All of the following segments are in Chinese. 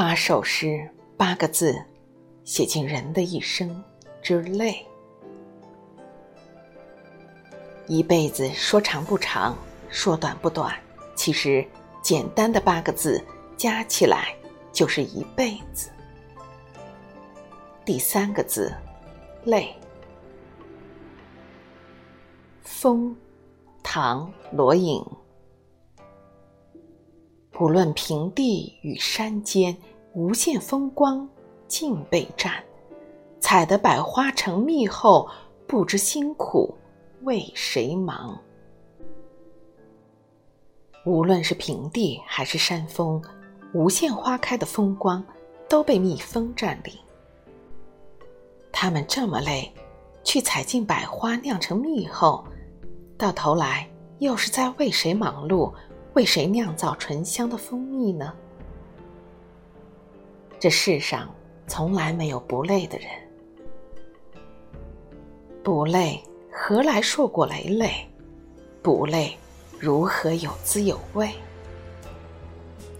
八首诗，八个字，写尽人的一生之累。一辈子说长不长，说短不短，其实简单的八个字加起来就是一辈子。第三个字，累。风，唐·罗隐。不论平地与山间，无限风光尽被占。采得百花成蜜后，不知辛苦为谁忙。无论是平地还是山峰，无限花开的风光都被蜜蜂占领。他们这么累，去采尽百花酿成蜜后，到头来又是在为谁忙碌？为谁酿造醇香的蜂蜜呢？这世上从来没有不累的人，不累何来硕果累累？不累如何有滋有味？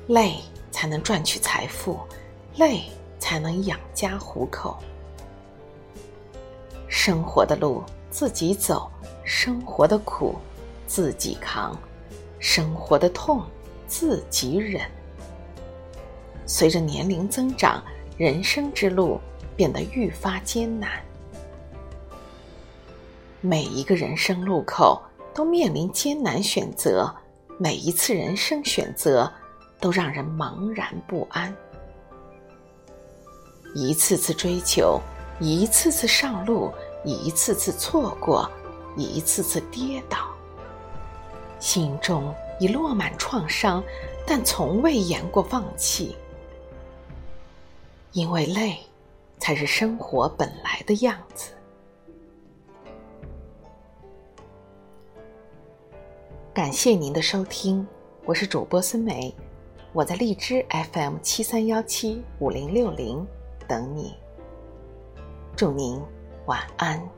累才能赚取财富，累才能养家糊口。生活的路自己走，生活的苦自己扛。生活的痛，自己忍。随着年龄增长，人生之路变得愈发艰难。每一个人生路口都面临艰难选择，每一次人生选择都让人茫然不安。一次次追求，一次次上路，一次次错过，一次次跌倒。心中已落满创伤，但从未言过放弃，因为累，才是生活本来的样子。感谢您的收听，我是主播孙梅，我在荔枝 FM 七三幺七五零六零等你，祝您晚安。